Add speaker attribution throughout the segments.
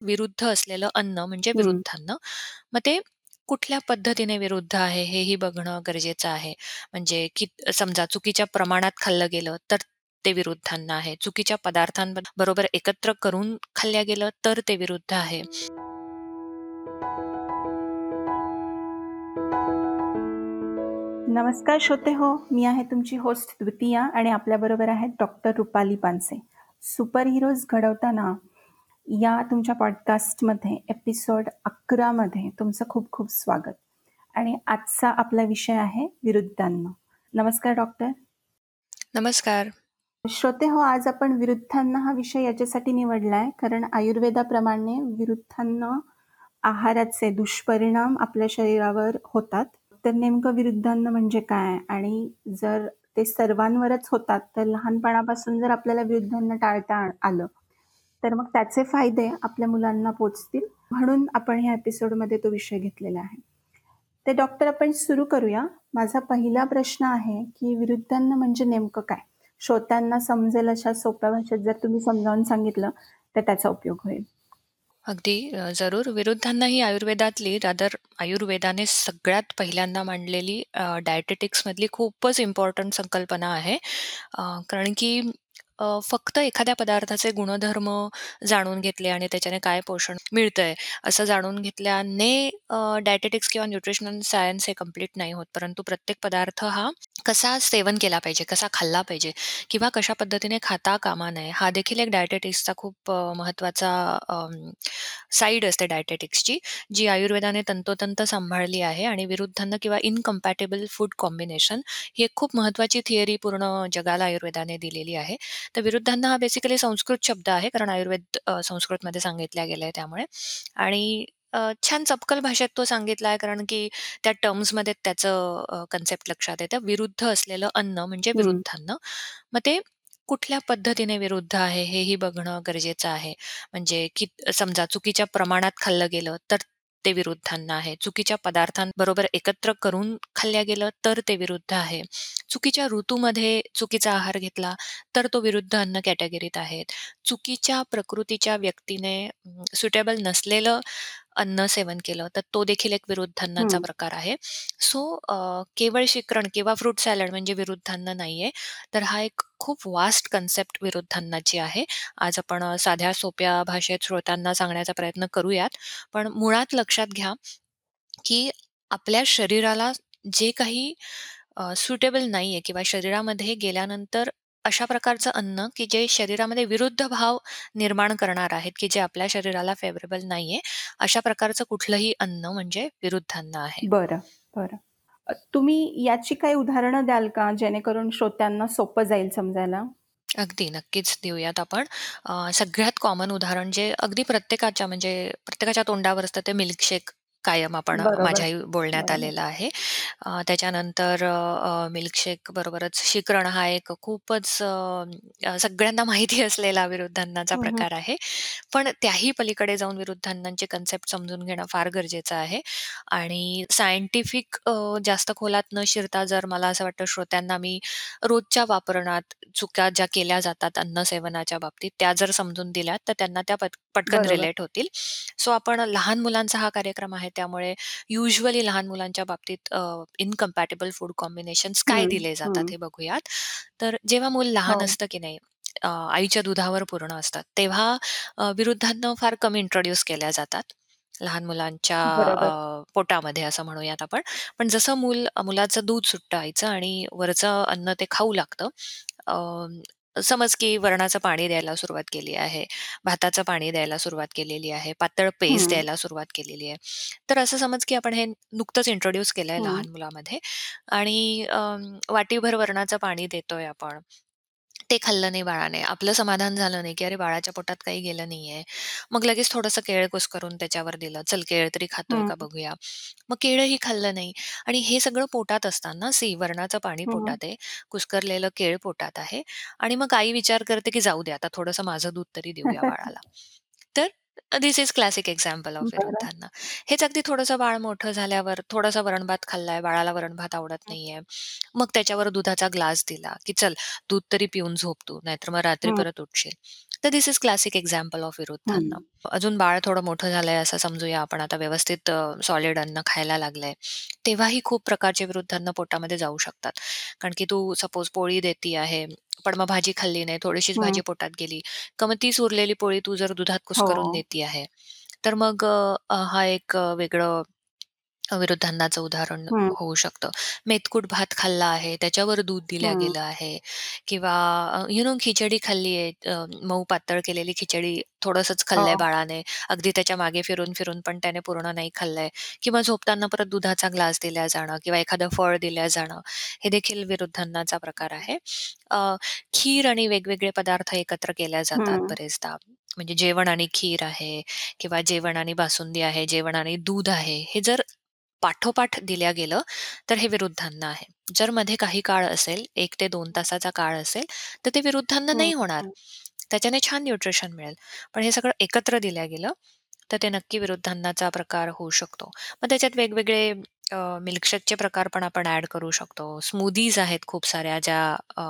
Speaker 1: विरुद्ध असलेलं अन्न म्हणजे
Speaker 2: हं.
Speaker 1: विरुद्धान्न. मग ते कुठल्या पद्धतीने विरुद्ध आहे हेही बघणं गरजेचं आहे. म्हणजे की समजा चुकीच्या प्रमाणात खाल्लं गेलं तर ते विरुद्धान्न आहे. चुकीच्या पदार्थांब बरोबर एकत्र करून खाल्ल्या गेलं तर ते विरुद्ध आहे.
Speaker 2: नमस्कार श्रोते हो, मी आहे तुमची होस्ट द्वितीया आणि आपल्याबरोबर आहेत doctor Rupali Panse. Super heroes घडवताना या तुमच्या पॉडकास्टमध्ये एपिसोड 11 मध्ये तुमचं खूप खूप स्वागत. आणि आजचा आपला विषय आहे विरुद्धान्न. नमस्कार डॉक्टर.
Speaker 1: नमस्कार.
Speaker 2: श्रोते हो, आज आपण विरुद्धान्न हा विषय याच्यासाठी निवडलाय कारण आयुर्वेदाप्रमाणे विरुद्धान्न आहाराचे दुष्परिणाम आपल्या शरीरावर होतात. तर नेमकं विरुद्धान्न म्हणजे काय? आणि जर ते सर्वांवरच होतात, तर लहानपणापासून जर आपल्याला विरुद्धान्न टाळता आलं, तर मग त्याचे फायदे आपल्या मुलांना पोचतील. म्हणून आपण ह्या एपिसोडमध्ये तो विषय घेतलेला आहे. ते डॉक्टर आपण सुरू करूया. माझा पहिला प्रश्न आहे, की विरुद्धांना म्हणजे नेमकं काय? श्रोत्यांना समजेल अशा सोप्या भाषेत जर तुम्ही समजावून सांगितलं, तर त्याचा उपयोग होईल.
Speaker 1: अगदी जरूर. विरुद्धांना ही आयुर्वेदातली रादर आयुर्वेदाने सगळ्यात पहिल्यांदा मांडलेली डायटेटिक्समधली खूपच इम्पॉर्टंट संकल्पना आहे. कारण की अ, फक्त एखाद्या पदार्थाचे गुणधर्म जाणून घेतले आणि त्याच्याने काय पोषण मिळतंय, असं जाणून घेतल्याने अ, डायटेटिक्स किंवा न्यूट्रिशनल सायन्स हे कंप्लीट नाही होत. परंतु प्रत्येक पदार्थ हा कसा सेवन केला पाहिजे, कसा खाल्ला पाहिजे किंवा कशा पद्धतीने खाता कामा नये, हा देखील एक डायटेटिक्सचा खूप अ, महत्त्वाचा अं, साइड असते डायटेटिक्सची, जी आयुर्वेदाने तंतोतंत सांभाळली आहे आणि विरुद्धांना किंवा इनकम्पॅटेबल फूड कॉम्बिनेशन ही एक खूप महत्त्वाची थिअरी पूर्ण जगाला आयुर्वेदाने दिलेली आहे. तर विरुद्धांना हा बेसिकली संस्कृत शब्द आहे, कारण आयुर्वेद अ, संस्कृतमध्ये सांगितल्या आहे त्यामुळे आणि अ, छान चपकल भाषेत तो सांगितला आहे, कारण की त्या टर्म्समध्ये त्याचं अ, कन्सेप्ट लक्षात येतं. विरुद्ध असलेलं अन्न म्हणजे
Speaker 2: हं.
Speaker 1: विरुद्धान्न. मग ते कुठल्या पद्धतीने विरुद्ध आहे हेही बघणं गरजेचं आहे. म्हणजे की समजा चुकीच्या प्रमाणात खाल्लं गेलं तर ते विरुद्धान्न आहे. चुकीच्या पदार्थांबरोबर एकत्र करून खाल्ल्या गेलं तर ते विरुद्ध आहे. चुकीच्या ऋतूमध्ये चुकीचा आहार घेतला तर तो विरुद्ध अन्न कॅटेगरीत आहे. चुकीच्या प्रकृतीच्या व्यक्तीने सुटेबल नसलेलं अन्न सेवन केलं तर तो देखील एक विरुद्धान्नाचा
Speaker 2: हं.
Speaker 1: प्रकार आहे. सो अ, केवळ शिकरण किंवा फ्रूट सॅलड म्हणजे विरुद्धान्न नाहीये. तर हा एक खूप वास्ट कन्सेप्ट विरुद्धान्नाची आहे. आज आपण अ, साध्या सोप्या भाषेत श्रोत्यांना सांगण्याचा प्रयत्न करूयात. पण मुळात लक्षात घ्या, की आपल्या शरीराला जे काही अ, सुटेबल नाहीये किंवा शरीरामध्ये गेल्यानंतर अशा प्रकारचं अन्न, की जे शरीरामध्ये विरुद्ध भाव निर्माण करणार आहेत, की जे आपल्या शरीराला फेव्हरेबल नाहीये, अशा प्रकारचं कुठलंही अन्न म्हणजे विरुद्धान्न आहे.
Speaker 2: बरं, बरं. अ, तुम्ही याची काही उदाहरणं द्याल का, जेणेकरून श्रोत्यांना सोपं जाईल समजायला?
Speaker 1: अगदी, नक्कीच देऊयात आपण. अ, सगळ्यात कॉमन उदाहरण जे अगदी प्रत्येकाच्या म्हणजे प्रत्येकाच्या तोंडावर असतं ते मिल्कशेक कायम आपण
Speaker 2: बरोबर,
Speaker 1: माझ्याही बोलण्यात
Speaker 2: बरोबर.
Speaker 1: आलेलं आहे. अ, त्याच्यानंतर अ, मिल्कशेक बरोबरच शिकरण हा एक खूपच अ, सगळ्यांना माहिती असलेला विरुद्धान्नाचा
Speaker 2: हं, हं.
Speaker 1: प्रकार आहे. पण त्याही पलीकडे जाऊन विरुद्धान्नाचे कन्सेप्ट समजून घेणं फार गरजेचं आहे आणि सायंटिफिक अ, जास्त खोलात न शिरता जर मला असं वाटतं श्रोत्यांना मी रोजच्या वापरण्यात चुका ज्या केल्या जातात अन्न सेवनाच्या बाबतीत, त्या जर समजून दिल्यात, तर त्यांना त्या पटकन
Speaker 2: बरोबर.
Speaker 1: रिलेट होतील. सो आपण लहान मुलांचा हा कार्यक्रम आहे, त्यामुळे युजुअली लहान मुलांच्या बाबतीत अ, इनकम्पॅटिबल फूड कॉम्बिनेशन्स काय
Speaker 2: हं,
Speaker 1: दिले जातात
Speaker 2: हं.
Speaker 1: हे बघूयात. तर जेव्हा मूल लहान
Speaker 2: हो.
Speaker 1: असतं की नाही, अ, आईच्या दुधावर पूर्ण असतात, तेव्हा अ, विरुद्धान्न फार कमी इंट्रोड्यूस केल्या जातात. लहान मुलांच्या
Speaker 2: बरोबर.
Speaker 1: अ, पोटामध्ये असं म्हणूयात आपण. पण जसं मूल मुलाचं दूध सुटतं आईचं आणि वरचं अन्न ते खाऊ लागतं. अ, समज की वरणाचं पाणी द्यायला सुरुवात केली आहे, भाताचं पाणी द्यायला सुरुवात केलेली आहे, पातळ
Speaker 2: हं,
Speaker 1: द्यायला सुरुवात केलेली आहे. तर असं समज की आपण हे नुकतंच इंट्रोड्यूस केलंय
Speaker 2: हं.
Speaker 1: लहान मुलामध्ये आणि अ, वाटीभर वरणाचं पाणी देतोय आपण. ते खाल्लं नाही बाळाने. आपलं समाधान झालं नाही, की अरे बाळाच्या पोटात काही गेलं नाहीये. मग लगेच थोडंसं केळ कुस्करून त्याच्यावर दिलं. चल केळ तरी खातोय
Speaker 2: हं,
Speaker 1: का बघूया. मग केळही खाल्लं नाही आणि हे सगळं पोटात असताना सी वरणाचं पाणी
Speaker 2: हं.
Speaker 1: पोटात आहे, कुस्करलेलं केळ पोटात आहे आणि मग आई विचार करते, की जाऊ दे आता थोडंसं माझं दूध तरी देऊया बाळाला. तर this is classic example of
Speaker 2: बरं.
Speaker 1: विरुद्धान्न. हेच अगदी थोडंसं बाळ मोठं झाल्यावर थोडासा वरण-भात खाल्लाय, बाळाला वरण-भात आवडत नाहीये. मग त्याच्यावर दुधाचा ग्लास दिला, की "चल दूध तरी पिऊन झोप तू, नाहीतर मग रात्री
Speaker 2: हं.
Speaker 1: परत उठशील." तर this is classic example of विरुद्धांना.
Speaker 2: हं.
Speaker 1: अजून बाळ थोडं मोठं झालंय असं समजूया आपण आता व्यवस्थित सॉलिड अन्न खायला लागलंय. तेव्हाही खूप प्रकारचे विरुद्धांना पोटामध्ये जाऊ शकतात. कारण की तू सपोज पोळी देती आहे, पण मग भाजी खाल्ली नाही, थोडीशीच. भाजी पोटात गेली. का मग तीच उरलेली पोळी तू जर दुधात कुस्करून
Speaker 2: हो.
Speaker 1: देती आहे. तर मग अ, हा एक वेगळं विरुद्धांनाचं उदाहरण
Speaker 2: हं.
Speaker 1: होऊ शकतं. मेतकूट भात खाल्ला आहे, त्याच्यावर दूध दिल्या
Speaker 2: हं.
Speaker 1: गेलं आहे किंवा अ, यू नो खिचडी खाल्ली आहे, अ, मऊ पातळ केलेली खिचडी थोडंसंच खाल्लंय
Speaker 2: हो.
Speaker 1: बाळाने, अगदी त्याच्यामागे फिरून-फिरून पण त्याने पूर्ण नाही खाल्लंय किंवा झोपताना परत दुधाचा ग्लास दिला जाणं किंवा एखादं फळ दिलं जाणं, हे देखील विरुद्धांनाचा प्रकार आहे. अ, खीर आणि वेगवेगळे पदार्थ एकत्र केल्या जातात
Speaker 2: हं.
Speaker 1: बरेचदा. म्हणजे जेवण आणि खीर आहे किंवा जेवण आणि बासुंदी आहे, जेवण आणि दूध आहे. हे जर पाठोपाठ दिल्या गेलं, तर हे विरुद्धान्न आहे. जर मध्ये काही काळ असेल, 1 ते 2 तासाचा काळ असेल, तर ते विरुद्धान्न
Speaker 2: हं,
Speaker 1: नाही होणार.
Speaker 2: हं.
Speaker 1: त्याच्याने छान न्यूट्रिशन मिळेल. पण हे सगळं एकत्र दिलं गेलं, तर ते नक्की विरुद्धान्नाचा प्रकार होऊ शकतो. मग त्याच्यात वेगवेगळे अ, मिल्कशेकचे प्रकार पण आपण ॲड करू शकतो. स्मूदीज आहेत खूप साऱ्या ज्या अ,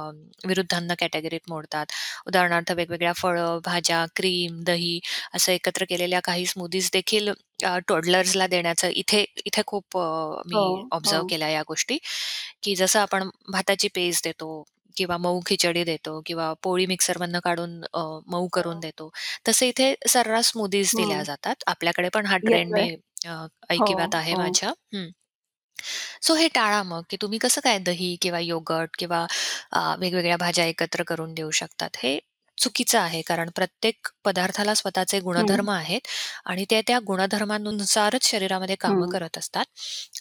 Speaker 1: विरुद्धान्न कॅटेगरीत मोडतात. उदाहरणार्थ वेगवेगळ्या फळं, भाज्या, क्रीम, दही असं एकत्र केलेल्या काही स्मूदीज देखील अ, टॉडलर्सला देण्याचं इथे इथे खूप अ,
Speaker 2: हो,
Speaker 1: मी ऑब्झर्व्ह
Speaker 2: हो.
Speaker 1: केल्या या गोष्टी, की जसं आपण भाताची पेज देतो किंवा मऊ खिचडी देतो किंवा पोळी मिक्सरमधनं काढून अ, मऊ करून
Speaker 2: हो.
Speaker 1: देतो. तसं इथे सर्रास स्मूदीज दिल्या
Speaker 2: हं.
Speaker 1: जातात. आपल्याकडे पण हा ट्रेंड
Speaker 2: येतोय.
Speaker 1: मी अ,
Speaker 2: हो,
Speaker 1: ऐकिवात आहे
Speaker 2: हो.
Speaker 1: माझ्या. हं. सो हे टाळा मग, की तुम्ही कसं काय दही किंवा योगर्ट किंवा अ, वेगवेगळ्या भाज्या एकत्र करून देऊ शकतात. हे चुकीचं आहे. कारण प्रत्येक पदार्थाला स्वतःचे
Speaker 2: हं.
Speaker 1: गुणधर्म आहेत आणि ते त्या गुणधर्मानुसारच शरीरामध्ये कामं
Speaker 2: हं.
Speaker 1: करत असतात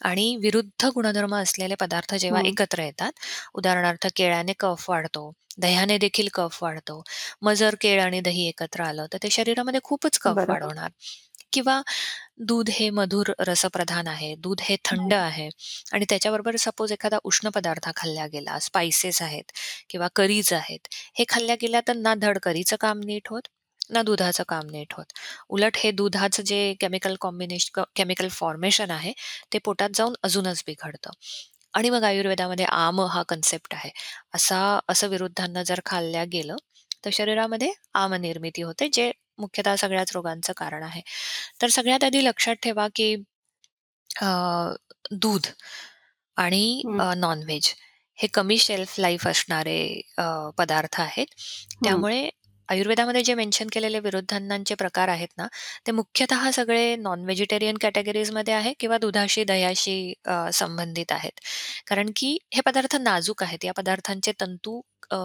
Speaker 1: आणि विरुद्ध गुणधर्म असलेले पदार्थ जेव्हा
Speaker 2: हं.
Speaker 1: एकत्र येतात, उदाहरणार्थ केळ्याने कफ वाढतो, दह्याने देखील कफ वाढतो. मग जर केळ आणि दही एकत्र आलं, तर ते शरीरामध्ये खूपच कफ
Speaker 2: बरोबर.
Speaker 1: वाढवणार किंवा दूध हे मधुर रसप्रधान आहे, दूध हे थंड
Speaker 2: हं.
Speaker 1: आहे आणि त्याच्याबरोबर सपोज एखादा उष्ण पदार्थ खाल्ला गेला, स्पाइसेस आहेत किंवा करीज आहेत. हे खाल्ल्या गेल्या तर ना धड करीचं काम नीट होत, ना दुधाचं काम नीट होत. उलट हे दुधाचं जे केमिकल कॉम्बिनेशन केमिकल फॉर्मेशन आहे, ते पोटात जाऊन अजूनच बिघडतं. आणि मग आयुर्वेदामध्ये आम हा कन्सेप्ट आहे. असा असं विरुद्धान्न जर खाल्ल्या गेलं, तर शरीरामध्ये आम निर्मिती होते, जे मुख्यतः सगळ्याच रोगांचं कारण आहे. तर सगळ्यात आधी लक्षात ठेवा, की अ, दूध आणि
Speaker 2: हं.
Speaker 1: अ, नॉन-व्हेज हे कमी शेल्फ लाईफ असणारे अ, पदार्थ आहेत.
Speaker 2: हं.
Speaker 1: त्यामुळे आयुर्वेदामध्ये जे मेन्शन केलेले विरुद्धान्नांचे प्रकार आहेत ना, ते मुख्यतः सगळे नॉन व्हेजिटेरियन कॅटेगरीजमध्ये आहे किंवा दुधाशी, दह्याशी अ, संबंधित आहेत. कारण की हे पदार्थ नाजूक आहेत. या पदार्थांचे तंतू अ,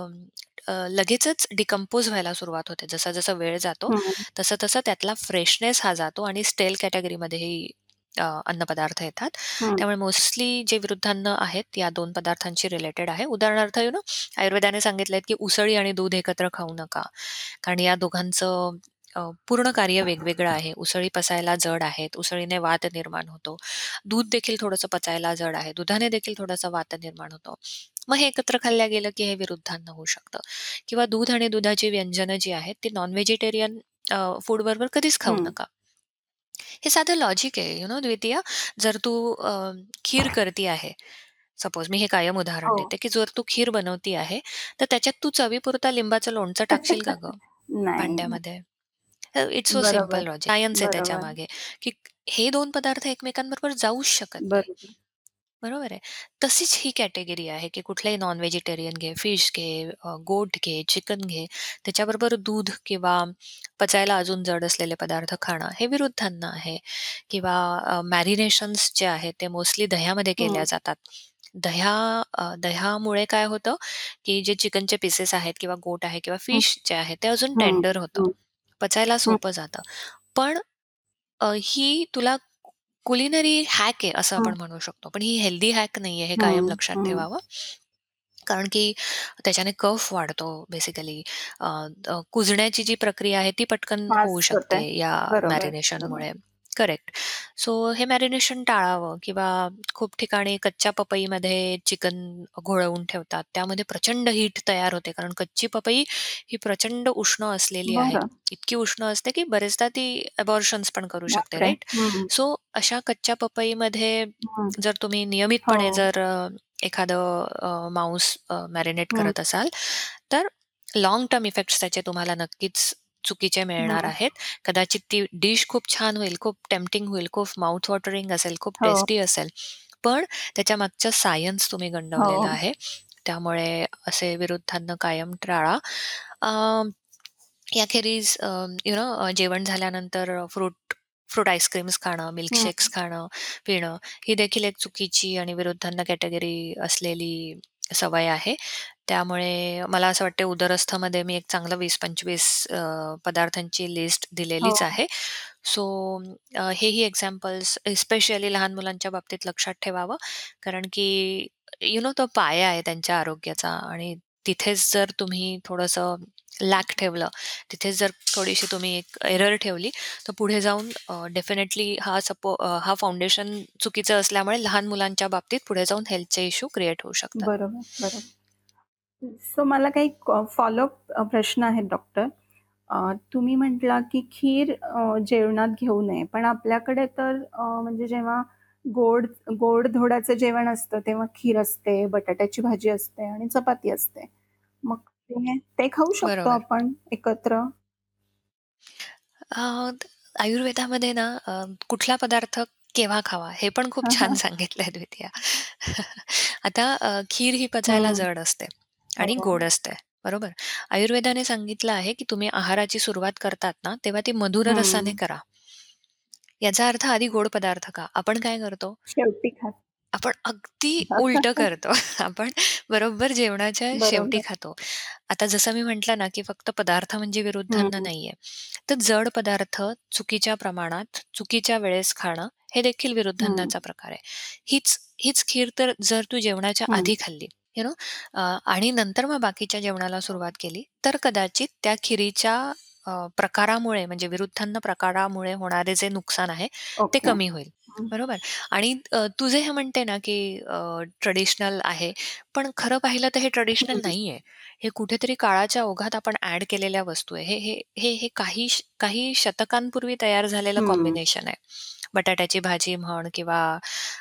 Speaker 1: अ, लगेचच डिकंपोज व्हायला सुरुवात होते. जसा-जसा वेळ जातो,
Speaker 2: हं.
Speaker 1: तसं-तसं त्यातला फ्रेशनेस हा जातो आणि स्टेल कॅटेगरीमध्येही अ, अन्नपदार्थ येतात.
Speaker 2: हं.
Speaker 1: त्यामुळे मोस्टली जे विरुद्धान्न आहेत, या 2 पदार्थांशी रिलेटेड आहे. उदाहरणार्थ यू नो आयुर्वेदाने सांगितलंय, की उसळी आणि दूध एकत्र खाऊ नका. कारण या दोघांचं अ, पूर्ण कार्य वेगवेगळं आहे. उसळी पचायला जड आहेत, उसळीने वात निर्माण होतो. दूध देखील थोडंसं पचायला जड आहे, दुधाने देखील थोडासा वात निर्माण होतो. मग हे एकत्र खाल्ल्या गेलं, की हे विरुद्धान्न होऊ शकतं किंवा दूध आणि दुधाची व्यंजनं जी आहेत, ती नॉन व्हेजिटेरियन अ, फूडबरोबर कधीच खाऊ
Speaker 2: हं.
Speaker 1: नका. हे साधं लॉजिक आहे, यू नो द्वितीया. जर तू अ, खीर करती आहे, सपोज मी हे कायम उदाहरण
Speaker 2: हो.
Speaker 1: देते, की जर तू खीर बनवती आहे, तर त्याच्यात तू चवीपुरता लिंबाचं लोणचं टाकशील का गं
Speaker 2: नाही.
Speaker 1: भांड्यामध्ये? इट्स सो
Speaker 2: बरोबर,
Speaker 1: सिंपल लॉजिक. सायन्स आहे
Speaker 2: बरोबर.
Speaker 1: त्याच्यामागे, की हे 2 पदार्थ एकमेकांबरोबर जाऊच शकत नाही.
Speaker 2: बरोबर.
Speaker 1: बरोबर आहे. तशीच ही कॅटेगरी आहे, की कुठलंही नॉन व्हेजिटेरियन घे, फिश घे, अ, गोट घे, चिकन घे, त्याच्याबरोबर दूध किंवा पचायला अजून जड असलेले पदार्थ खाणं, हे विरुद्धान्न आहे किंवा अ, मॅरिनेशन्स जे आहेत, ते मोस्टली दह्यामध्ये केल्या
Speaker 2: हं.
Speaker 1: जातात. दह्या अ, दह्यामुळे काय होतं, की जे चिकनचे पीसेस आहेत किंवा गोट आहे किंवा
Speaker 2: हं.
Speaker 1: फिश जे आहे, ते अजून
Speaker 2: हं,
Speaker 1: टेंडर होतं.
Speaker 2: हं.
Speaker 1: पचायला
Speaker 2: हं.
Speaker 1: सोपं जातं. पण अ, ही तुला कुलिनरी हॅक आहे, असं
Speaker 2: हं.
Speaker 1: आपण म्हणू शकतो. पण ही हेल्दी हॅक नाहीये, हे कायम
Speaker 2: हं,
Speaker 1: लक्षात
Speaker 2: हं.
Speaker 1: ठेवावं. कारण की त्याच्याने कफ वाढतो बेसिकली. अ, अ, कुजण्याची जी प्रक्रिया आहे, ती पटकन होऊ
Speaker 2: फास्ट.
Speaker 1: शकते या
Speaker 2: बरोबर, बरोबर.
Speaker 1: मॅरिनेशनमुळे. करेक्ट. सो हे मॅरिनेशन टाळावं किंवा खूप ठिकाणी कच्च्या पपईमध्ये चिकन घोळवून ठेवतात. त्यामध्ये प्रचंड हीट तयार होते. कारण कच्ची पपई ही प्रचंड उष्ण असलेली आहे.
Speaker 2: बरं.
Speaker 1: इतकी उष्ण असते, की बरेचदा ती अबॉर्शन्स पण करू शकते,
Speaker 2: बापरे!
Speaker 1: राइट?
Speaker 2: हं.
Speaker 1: सो अशा कच्च्या पपईमध्ये
Speaker 2: हं.
Speaker 1: जर तुम्ही नियमितपणे
Speaker 2: हो.
Speaker 1: जर अ, एखादं अ, मांस अ, मॅरिनेट
Speaker 2: हं.
Speaker 1: करत असाल, तर लाँग टर्म इफेक्ट्स त्याचे तुम्हाला नक्कीच चुकीचे मिळणार. आहेत. कदाचित ती डिश खूप छान होईल, खूप टेम्प्टिंग होईल, खूप माउथ वॉटरिंग असेल, खूप
Speaker 2: हो.
Speaker 1: टेस्टी असेल. पण त्याच्यामागचं सायन्स तुम्ही गंडवलेलं
Speaker 2: हो.
Speaker 1: आहे. त्यामुळे असे विरुद्धांना कायम टाळा. अ, याखेरीज अ, यू नो जेवण झाल्यानंतर फ्रूट फ्रूट आईस्क्रीम्स खाणं,
Speaker 2: हं.
Speaker 1: मिल्कशेक्स खाणं, पिणं ही देखील एक चुकीची आणि विरुद्धांना कॅटेगरी असलेली सवय आहे. त्यामुळे मला असं वाटतं उदरस्थमध्ये मी एक चांगलं 20-25 अ, पदार्थांची लिस्ट दिलेलीच
Speaker 2: हो.
Speaker 1: आहे. सो अ, हेही एक्झाम्पल्स एस्पेशली लहान मुलांच्या बाबतीत लक्षात ठेवावं. कारण की यू नो तो पाया आहे त्यांच्या आरोग्याचा आणि तिथेच जर तुम्ही थोडंसं लॅक ठेवलं, तिथेच जर थोडीशी तुम्ही एक एरर ठेवली, तर पुढे जाऊन डेफिनेटली हा सपो अ, हा फाउंडेशन चुकीचं असल्यामुळे लहान मुलांच्या बाबतीत पुढे जाऊन हेल्थचे इश्यू क्रिएट होऊ शकतात.
Speaker 2: बरोबर, बरोबर. सो मला काही फॉलोअप अ, प्रश्न आहेत डॉक्टर. अ, तुम्ही म्हटला की खीर अ, जेवणात घेऊ नये. पण आपल्याकडे तर अ, म्हणजे जेव्हा गोड गोड धोड्याचं जेवण असतं, तेव्हा खीर असते, बटाट्याची भाजी असते आणि चपाती असते. मग ते ते खाऊ शकतो
Speaker 1: बरोबर.
Speaker 2: आपण एकत्र?
Speaker 1: अ, आयुर्वेदामध्ये ना अ, कुठला पदार्थ केव्हा खावा हे पण खूप
Speaker 2: हां,
Speaker 1: छान
Speaker 2: हां.
Speaker 1: सांगितलंय द्वितीया. आता अ, खीर ही पचायला
Speaker 2: हं.
Speaker 1: जड असते आणि
Speaker 2: हो.
Speaker 1: गोड असते, बरोबर? आयुर्वेदाने सांगितलं आहे, की तुम्ही आहाराची सुरुवात करतात ना, तेव्हा ती मधुर रसाने
Speaker 2: हं.
Speaker 1: करा. याचा अर्थ आधी गोड पदार्थ खा. आपण काय करतो?
Speaker 2: शेवटी खा.
Speaker 1: आपण अगदी उलटं करतो. आपण बरोबर जेवणाच्या शेवटी
Speaker 2: बरोबर.
Speaker 1: खातो. आता जसं मी म्हटलं ना, की फक्त पदार्थ म्हणजे विरुद्धांना
Speaker 2: हं.
Speaker 1: नाहीये. तर जड पदार्थ चुकीच्या प्रमाणात, चुकीच्या वेळेस खाणं, हे देखील
Speaker 2: हं.
Speaker 1: विरुद्धांनाचा प्रकार आहे. हीच हीच खीर तर जर तू जेवणाच्या
Speaker 2: हं.
Speaker 1: आधी खाल्ली, यू नो आणि नंतर मग बाकीच्या जेवणाला सुरुवात केली, तर कदाचित त्या खिरीच्या अ, प्रकारामुळे म्हणजे विरुद्धांना प्रकारामुळे होणारे जे नुकसान आहे, ते
Speaker 2: ओके.
Speaker 1: कमी होईल.
Speaker 2: हं.
Speaker 1: बरोबर? आणि अ, तू जे हे म्हणते ना, की ट्रेडिशनल आहे, पण खरं पाहिलं तर हे ट्रेडिशनल
Speaker 2: हं.
Speaker 1: नाहीये. हे कुठेतरी काळाच्या ओघात आपण ॲड केलेल्या वस्तू आहे. हे हे हे हे काही श काही शतकांपूर्वी तयार झालेलं
Speaker 2: हं.
Speaker 1: कॉम्बिनेशन आहे. बटाट्याची भाजी म्हण किंवा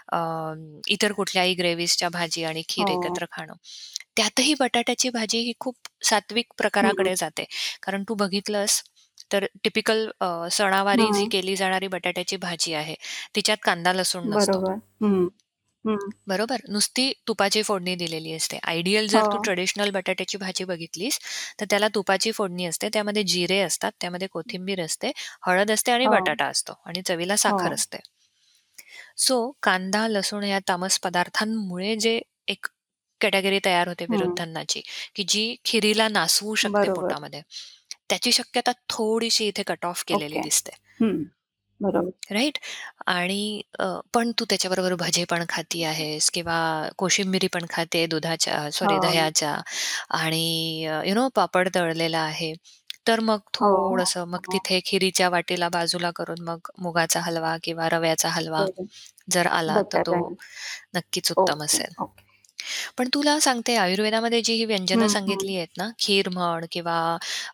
Speaker 1: अ, इतर कुठल्याही ग्रेव्हीजच्या भाजी आणि खीर
Speaker 2: हो.
Speaker 1: एकत्र खाणं. त्यातही बटाट्याची भाजी ही खूप सात्विक
Speaker 2: हं.
Speaker 1: प्रकाराकडे जाते. कारण तू बघितलंस तर टिपिकल अ, सणावारी जी
Speaker 2: हं.
Speaker 1: केली जाणारी बटाट्याची भाजी आहे, तिच्यात कांदा लसूण नसतो.
Speaker 2: बरोबर. हं. हं.
Speaker 1: बरोबर? नुसती तुपाची फोडणी दिलेली असते. आयडियल जर तू
Speaker 2: हो.
Speaker 1: ट्रेडिशनल बटाट्याची भाजी बघितलीस, तर त्याला तुपाची फोडणी असते. त्यामध्ये जिरे असतात, त्यामध्ये कोथिंबीर असते, हळद असते आणि
Speaker 2: हो.
Speaker 1: बटाटा असतो आणि चवीला
Speaker 2: हो.
Speaker 1: साखर असते. सो कांदा, लसूण या तामस पदार्थांमुळे जे एक कॅटेगरी तयार होते
Speaker 2: हं.
Speaker 1: विरुद्धांनाची, की जी खिरीला नासवू शकते
Speaker 2: बरोबर.
Speaker 1: पोटामध्ये. त्याची शक्यता थोडीशी इथे कट ऑफ केलेली
Speaker 2: ओके.
Speaker 1: दिसते.
Speaker 2: हं. बरोबर.
Speaker 1: राइट? आणि अ, पण तू त्याच्याबरोबर भजे पण खाती आहेस किंवा कोशिंबिरी पण खाते दुधाच्या सॉरी
Speaker 2: हो.
Speaker 1: दह्याच्या आणि अ, यू नो पापड तळलेला आहे. तर मग
Speaker 2: हो, हो,
Speaker 1: थोडंसं मग
Speaker 2: हो.
Speaker 1: तिथे खिरीच्या वाटीला बाजूला करून मग मुगाचा हलवा किंवा रव्याचा हलवा
Speaker 2: बरं.
Speaker 1: जर आला तर तो. नक्कीच उत्तम
Speaker 2: ओके,
Speaker 1: असेल.
Speaker 2: ओके.
Speaker 1: पण तुला सांगते आयुर्वेदामध्ये जी ही व्यंजनं
Speaker 2: हं, हं.
Speaker 1: सांगितली आहेत ना, खीर म्हण किंवा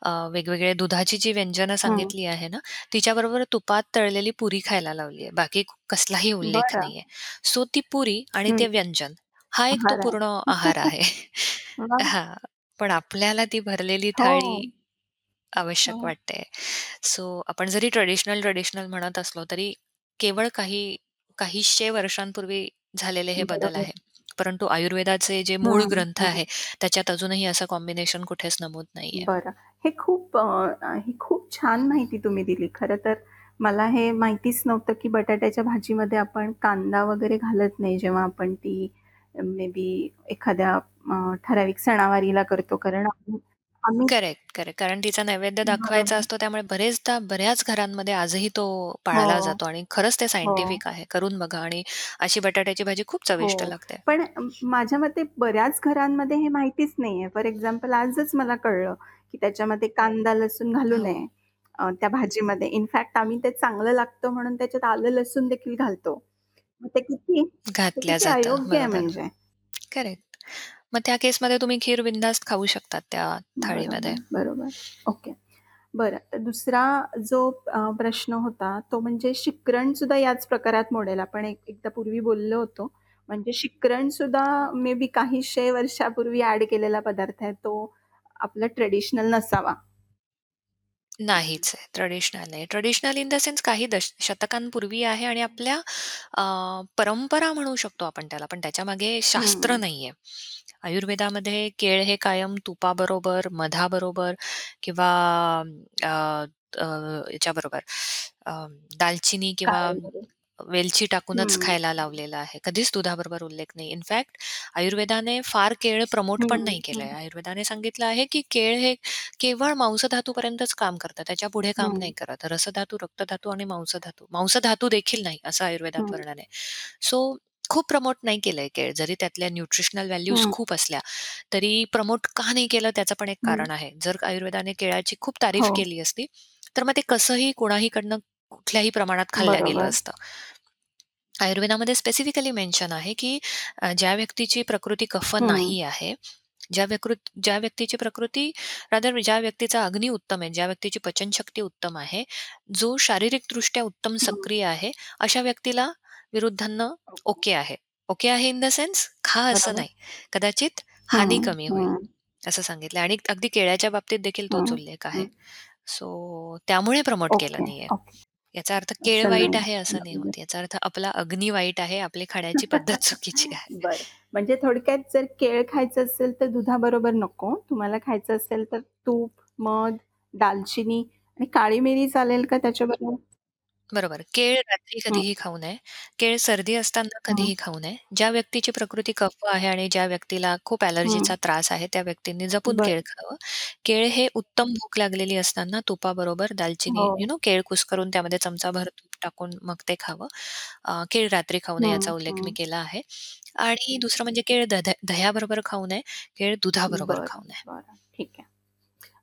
Speaker 1: अ, वेगवेगळे दुधाची जी व्यंजनं
Speaker 2: हं.
Speaker 1: सांगितली आहे ना, तिच्याबरोबर तुपात तळलेली पुरी खायला लावली आहे. बाकी कसलाही उल्लेख
Speaker 2: बरं.
Speaker 1: नाहीये. सो ती पुरी आणि
Speaker 2: हं.
Speaker 1: ते व्यंजन हा एक तो
Speaker 2: आहार.
Speaker 1: पूर्ण आहार आहे. हां. पण आपल्याला ती भरलेली
Speaker 2: हो.
Speaker 1: थाळी आवश्यक
Speaker 2: हो.
Speaker 1: वाटते. सो आपण जरी ट्रेडिशनल, ट्रेडिशनल म्हणत असलो तरी केवळ काही काहीशे वर्षांपूर्वी झालेले हे बदल
Speaker 2: बरोबर.
Speaker 1: आहे. परंतु आयुर्वेदाचे जे मूळ
Speaker 2: हं,
Speaker 1: ग्रंथ
Speaker 2: हं.
Speaker 1: आहे, त्याच्यात अजूनही असं कॉम्बिनेशन कुठेच नमूद नाहीये.
Speaker 2: बरं. हे खूप अ, ही खूप छान माहिती तुम्ही दिली. खरं तर मला हे माहितीच नव्हतं, की बटाट्याच्या भाजीमध्ये आपण कांदा वगैरे घालत नाही, जेव्हा आपण ती मे बी एखाद्या अ, ठराविक सणावारीला करतो. कारण आम्ही
Speaker 1: करेक्ट, करेक्ट. कारण तिचा नैवेद्य दाखवायचा. असतो त्यामुळे बरेचदा बऱ्याच घरांमध्ये आजही तो
Speaker 2: हो,
Speaker 1: पाळला जातो आणि खरंच ते
Speaker 2: हो.
Speaker 1: सायंटिफिक आहे. करून बघा आणि अशी बटाट्याची भाजी खूप चविष्ट
Speaker 2: हो.
Speaker 1: लागते.
Speaker 2: पण अ, माझ्या मते बऱ्याच घरांमध्ये हे माहितीच नाहीये. फॉर एक्झाम्पल आजच मला कळलं, की त्याच्यामध्ये कांदा, लसूण घालू
Speaker 1: हो.
Speaker 2: नये अ, त्या भाजीमध्ये. इनफॅक्ट आम्ही ते चांगलं लागतं म्हणून त्याच्यात आलं, लसूण देखील घालतो. मग ते किती ते
Speaker 1: घातल्या
Speaker 2: किती
Speaker 1: जातं.
Speaker 2: अयोग्य आहे
Speaker 1: बरोबर.
Speaker 2: म्हणजे.
Speaker 1: करेक्ट. मग त्या केसमध्ये तुम्ही खीर बिनधास्त खाऊ शकतात त्या थाळीमध्ये.
Speaker 2: बरोबर, ओके. बरं. दुसरा जो प्रश्न होता तो म्हणजे शिकरण सुद्धा याच प्रकारात मोडेल. आपण एक एकदा पूर्वी बोललो होतो. म्हणजे शिकरण सुद्धा मे बी काहीशे वर्षापूर्वी ऍड केलेला पदार्थ आहे तो आपला ट्रेडिशनल नसावा.
Speaker 1: नाहीच आहे. ट्रेडिशनल आहे. ट्रेडिशनल इन द सेन्स काही दश शतकांपूर्वी आहे आणि आपल्या अ, परंपरा म्हणू शकतो आपण त्याला, पण त्याच्यामागे शास्त्र
Speaker 2: हं.
Speaker 1: नाहीये. आयुर्वेदामध्ये केळ हे कायम तुपाबरोबर, मधाबरोबर किंवा अ, अ, याच्याबरोबर अ, दालचिनी किंवा
Speaker 2: काळेमध्ये.
Speaker 1: वेलची टाकूनच. खायला लावलेलं आहे. कधीच दुधाबरोबर उल्लेख नाही. इनफॅक्ट आयुर्वेदाने फार केळ प्रमोट पण
Speaker 2: हं,
Speaker 1: नाही केलंय.
Speaker 2: हं,
Speaker 1: आयुर्वेदाने सांगितलं आहे, की केळ हे केवळ मांसधातूपर्यंतच काम करतं. त्याच्यापुढे काम
Speaker 2: हं,
Speaker 1: नाही करत. रसधातू, रक्तधातू आणि मांसधातू. मांसधातू देखील नाही असं आयुर्वेदात
Speaker 2: हं,
Speaker 1: वर्णन आहे. सो खूप प्रमोट नाही केलंय केळ. जरी त्यातल्या न्यूट्रिशनल व्हॅल्यूज
Speaker 2: हं,
Speaker 1: खूप असल्या, तरी प्रमोट का नाही केलं त्याचं पण एक
Speaker 2: हं.
Speaker 1: कारण आहे. जर आयुर्वेदाने केळाची खूप तारीफ
Speaker 2: हो,
Speaker 1: केली असती, तर मग ते कसंही कोणाहीकडनं कुठल्याही प्रमाणात खाल्ल्या गेलं
Speaker 2: बरोबर.
Speaker 1: असतं. आयुर्वेदामध्ये स्पेसिफिकली मेन्शन आहे, की अ, ज्या व्यक्तीची प्रकृती कफ
Speaker 2: हं,
Speaker 1: नाही आहे, ज्या व्यकृत ज्या व्यक्तीची प्रकृती रादर ज्या व्यक्तीचा अग्नी उत्तम आहे, ज्या व्यक्तीची पचनशक्ती उत्तम आहे, जो शारीरिकदृष्ट्या उत्तम
Speaker 2: हं.
Speaker 1: सक्रिय आहे, अशा व्यक्तीला विरुद्धान्न
Speaker 2: ओके.
Speaker 1: ओके आहे. ओके आहे इन द सेन्स खा असं
Speaker 2: बरोबर.
Speaker 1: नाही. कदाचित हानी
Speaker 2: हं,
Speaker 1: कमी होईल,
Speaker 2: हं,
Speaker 1: असं सांगितलं आणि अगदी केळ्याच्या बाबतीत देखील तोच
Speaker 2: हं,
Speaker 1: उल्लेख आहे.
Speaker 2: हं.
Speaker 1: सो त्यामुळे प्रमोट केलं
Speaker 2: ओके,
Speaker 1: नाहीये.
Speaker 2: ओके.
Speaker 1: याचा अर्थ केळ वाईट. आहे असं नाही. होत. याचा अर्थ आपला अग्नी वाईट आहे, आपली खाण्याची पद्धत चुकीची आहे.
Speaker 2: बरं. म्हणजे थोडक्यात जर केळ खायचं असेल तर दुधाबरोबर नको. तुम्हाला खायचं असेल तर तूप, मध, दालचिनी आणि काळी मिरी चालेल का त्याच्याबरोबर?
Speaker 1: बरोबर. केळ रात्री
Speaker 2: हं,
Speaker 1: कधीही खाऊ नये. केळ सर्दी असताना
Speaker 2: हं,
Speaker 1: कधीही खाऊ नये. ज्या व्यक्तीची प्रकृती कफ आहे आणि ज्या व्यक्तीला खूप
Speaker 2: हं.
Speaker 1: ॲलर्जीचा त्रास आहे, त्या व्यक्तींनी जपून
Speaker 2: बरं.
Speaker 1: केळ खावं. केळ हे उत्तम भूक लागलेली असताना तुपाबरोबर दालचिनी
Speaker 2: हो.
Speaker 1: यू नो केळ कुस्करून त्यामध्ये चमचाभर तूप टाकून मग ते खावं. अ, केळ रात्री खाऊ नये
Speaker 2: हं,
Speaker 1: याचा उल्लेख मी
Speaker 2: हं.
Speaker 1: केला आहे. आणि दुसरं म्हणजे केळ दध दह्याबरोबर खाऊ नये. केळ दुधाबरोबर
Speaker 2: बरं,
Speaker 1: खाऊ नये.
Speaker 2: बरं. ठीक आहे.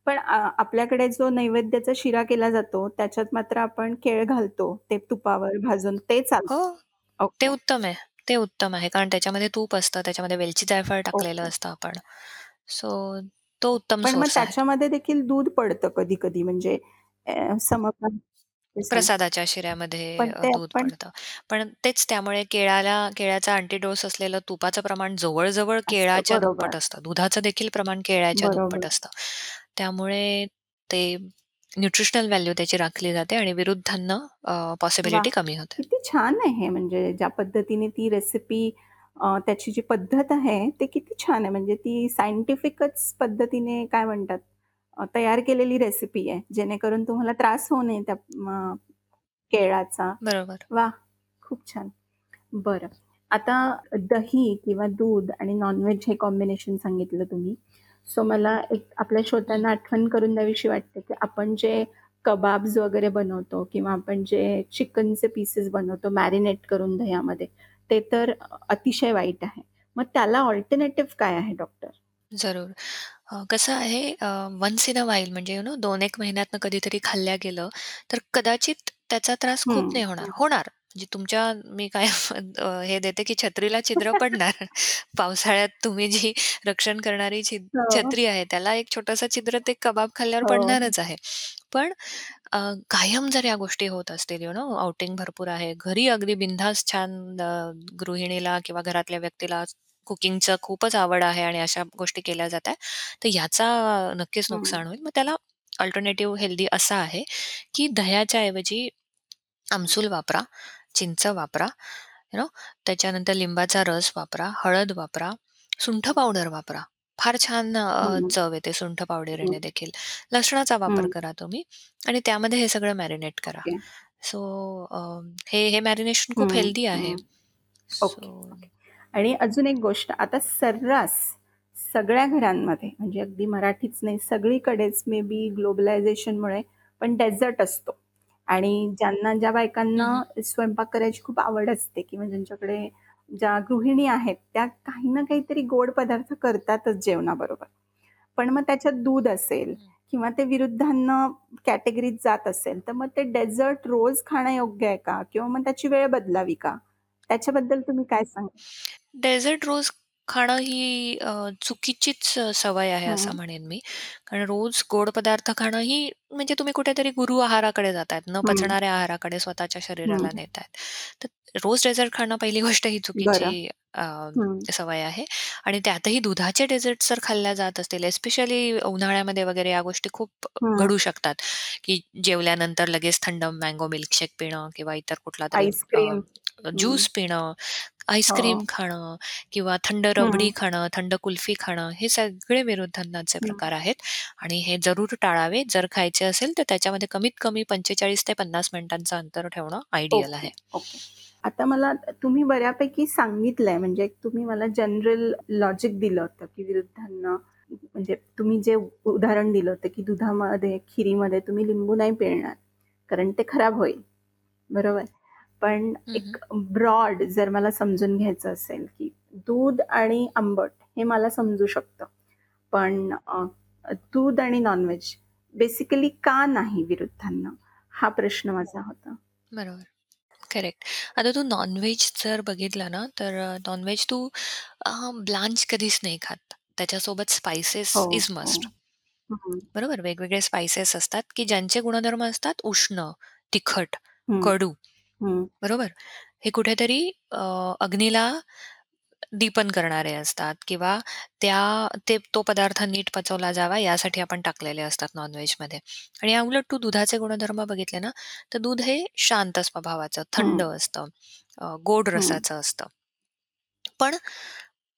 Speaker 2: पण आपल्याकडे जो नैवेद्याचा शिरा केला जातो, त्याच्यात मात्र आपण केळ घालतो. ते तुपावर भाजून ते
Speaker 1: हो,
Speaker 2: चालतं.
Speaker 1: ते
Speaker 2: ओके,
Speaker 1: उत्तम आहे. ते उत्तम आहे. कारण त्याच्यामध्ये तूप असतं, त्याच्यामध्ये वेलची जायफळ टाकलेलं
Speaker 2: ओके.
Speaker 1: असतं आपण. सो तो उत्तम
Speaker 2: पण मग
Speaker 1: सोर्स आहे.
Speaker 2: त्याच्यामध्ये देखील दूध पडतं कधी-कधी म्हणजे अ.
Speaker 1: प्रसादाच्या शिऱ्यामध्ये
Speaker 2: पण
Speaker 1: अ,
Speaker 2: ते
Speaker 1: दूध
Speaker 2: आपण
Speaker 1: पडतं. पण तेच त्यामुळे केळाला केळ्याचा अँटिडोस असलेलं तुपाचं प्रमाण जवळ-जवळ
Speaker 2: असतं.
Speaker 1: केळाच्या
Speaker 2: बरोबर,
Speaker 1: दुप्पट असतं. दुधाचं देखील प्रमाण केळ्याच्या दुप्पट
Speaker 2: बरोबर.
Speaker 1: असतं. त्यामुळे ते न्यूट्रिशनल व्हॅल्यू त्याची राखली जाते आणि विरुद्धांना
Speaker 2: वाह!
Speaker 1: पॉसिबिलिटी कमी होते.
Speaker 2: किती छान आहे हे म्हणजे ज्या पद्धतीने ती रेसिपी अ, त्याची जी पद्धत आहे, ते किती छान आहे. म्हणजे ती सायंटिफिकच पद्धतीने काय म्हणतात अ, तयार केलेली रेसिपी आहे, जेणेकरून तुम्हाला त्रास होऊ नये त्या केळाचा.
Speaker 1: बरोबर.
Speaker 2: वाह! खूप छान. बरं. आता दही किंवा दूध आणि नॉन-व्हेज हे कॉम्बिनेशन सांगितलं तुम्ही. सो मला एक आपल्या. श्रोत्यांना आठवण करून द्यावीशी वाटते, की आपण जे कबाब्स वगैरे बनवतो किंवा आपण जे चिकनचे पीसेस बनवतो मॅरिनेट करून दह्यामध्ये, ते तर अतिशय वाईट आहे. मग त्याला अल्टरनेटिव्ह काय आहे डॉक्टर?
Speaker 1: जरूर. अ, कसं आहे वन्स इन अ व्हाईल म्हणजे यू नो 2-1 महिन्यातनं कधीतरी खाल्ल्या गेलं, तर कदाचित त्याचा त्रास खूप नाही होणार. होणार. म्हणजे तुमच्या मी काय अ, हे देते की छत्रीला छिद्र पडणार. पावसाळ्यात तुम्ही जी रक्षण करणारी छी
Speaker 2: हो,
Speaker 1: छत्री आहे, त्याला एक छोटंसं छिद्र ते कबाब खाल्ल्यावर
Speaker 2: हो.
Speaker 1: पडणारच आहे. पण अ, कायम जर या गोष्टी होत असतील, यू नो आउटिंग भरपूर आहे. घरी अगदी बिनधास्त छान अ, गृहिणीला किंवा घरातल्या व्यक्तीला कुकिंगचं खूपच आवड आहे आणि अशा गोष्टी केल्या जातायत. तर ह्याचा नक्कीच
Speaker 2: हं,
Speaker 1: नुकसान होईल. मग त्याला अल्टरनेटिव्ह हेल्दी असा आहे, की दह्याच्या ऐवजी आमसूल वापरा, चिंच वापरा, यू नो त्याच्यानंतर लिंबाचा रस वापरा, हळद वापरा, सुंठ पावडर वापरा. फार छान अ,
Speaker 2: हं,
Speaker 1: चव येते सुंठ
Speaker 2: हं,
Speaker 1: पावडरीने देखील. लसणाचा वापर
Speaker 2: हं.
Speaker 1: करा तुम्ही आणि त्यामध्ये हे सगळं मॅरिनेट करा.
Speaker 2: ओके.
Speaker 1: सो हे हे मॅरिनेशन खूप
Speaker 2: हं,
Speaker 1: हेल्दी आहे.
Speaker 2: हं. Okay,
Speaker 1: so
Speaker 2: okay. आणि अजून एक गोष्ट आता सर्रास सगळ्या घरांमध्ये म्हणजे अगदी मराठीच नाही सगळीकडेच मे बी ग्लोबलायझेशनमुळे पण डेझर्ट असतो आणि ज्यांना ज्या बायकांना स्वयंपाक करायची खूप आवड असते किंवा ज्यांच्याकडे ज्या गृहिणी आहेत त्या काही ना काहीतरी गोड पदार्थ करतातच जेवणाबरोबर. पण मग त्याच्यात दूध असेल किंवा ते विरुद्धांना कॅटेगरीत जात असेल, तर मग ते डेझर्ट रोज खाणं योग्य आहे का? किंवा मग त्याची वेळ बदलावी का? त्याच्याबद्दल तुम्ही काय सांगाल?
Speaker 1: डेझर्ट रोज खाणं ही अ, चुकीचीच अ, सवय आहे असं
Speaker 2: हं,
Speaker 1: म्हणेन मी. कारण रोज गोड पदार्थ खाणं ही म्हणजे तुम्ही कुठेतरी गुरु आहाराकडे जातायत, न
Speaker 2: हं,
Speaker 1: पचणाऱ्या आहाराकडे स्वतःच्या
Speaker 2: हं.
Speaker 1: शरीराला नेतायत. तर रोज डेझर्ट खाणं पहिली गोष्ट ही चुकीची. अ,
Speaker 2: हं.
Speaker 1: सवय आहे आणि त्यातही दुधाचे डेझर्ट्स जर खाल्ल्या जात असतील, एस्पेशली उन्हाळ्यामध्ये वगैरे या गोष्टी खूप
Speaker 2: हं.
Speaker 1: घडू शकतात, की जेवल्यानंतर लगेच थंड मँगो मिल्कशेक पिणं किंवा इतर कुठलातरी अ,
Speaker 2: आईस्क्रीम. हं.
Speaker 1: ज्यूस पिणं, आईस्क्रीम
Speaker 2: हो.
Speaker 1: खाणं किंवा थंड रबडी
Speaker 2: हं.
Speaker 1: खाणं, थंड कुल्फी खाणं, हे सगळे विरुद्धांनाचे
Speaker 2: हं.
Speaker 1: प्रकार आहेत आणि हे जरूर टाळावे. जर खायचे असेल, तर त्याच्यामध्ये कमीत कमी 45 ते 50 मिनिटांचं अंतर ठेवणं आयडियल
Speaker 2: ओके,
Speaker 1: आहे.
Speaker 2: ओके. आता मला तुम्ही बऱ्यापैकी सांगितलंय म्हणजे तुम्ही मला जनरल लॉजिक दिलं होतं, की विरुद्धांना म्हणजे तुम्ही जे उदाहरण दिलं होतं, की दुधामध्ये, खिरीमध्ये तुम्ही लिंबू नाही पिळणार, कारण ते खराब होईल. बरोबर. पण. एक ब्रॉड जर मला समजून घ्यायचं असेल, की दूध आणि आंबट हे मला समजू शकतं. पण दूध आणि नॉन-व्हेज बेसिकली का नाही विरुद्धांना? हा प्रश्न माझा होता.
Speaker 1: बरोबर. करेक्ट. आता तू नॉन-व्हेज जर बघितलं ना, तर नॉन-व्हेज तू ब्लांच कधीच नाही खात. त्याच्यासोबत स्पाइसेस इस
Speaker 2: हो.
Speaker 1: मस्ट. बरोबर. वेगवेगळे स्पाइसेस असतात, की ज्यांचे गुणधर्म असतात उष्ण, तिखट, कडू.
Speaker 2: हं,
Speaker 1: बरोबर. हे कुठेतरी अ, अग्नीला दीपन करणारे असतात किंवा त्या ते तो पदार्थ नीट पचवला जावा यासाठी आपण टाकलेले असतात नॉन-व्हेजमध्ये. आणि याउलट तू दुधाचे गुणधर्म बघितले ना, तर दूध हे शांत स्वभावाचं,
Speaker 2: हं,
Speaker 1: थंड असतं, अ, गोड
Speaker 2: हं,
Speaker 1: रसाचं असतं. पण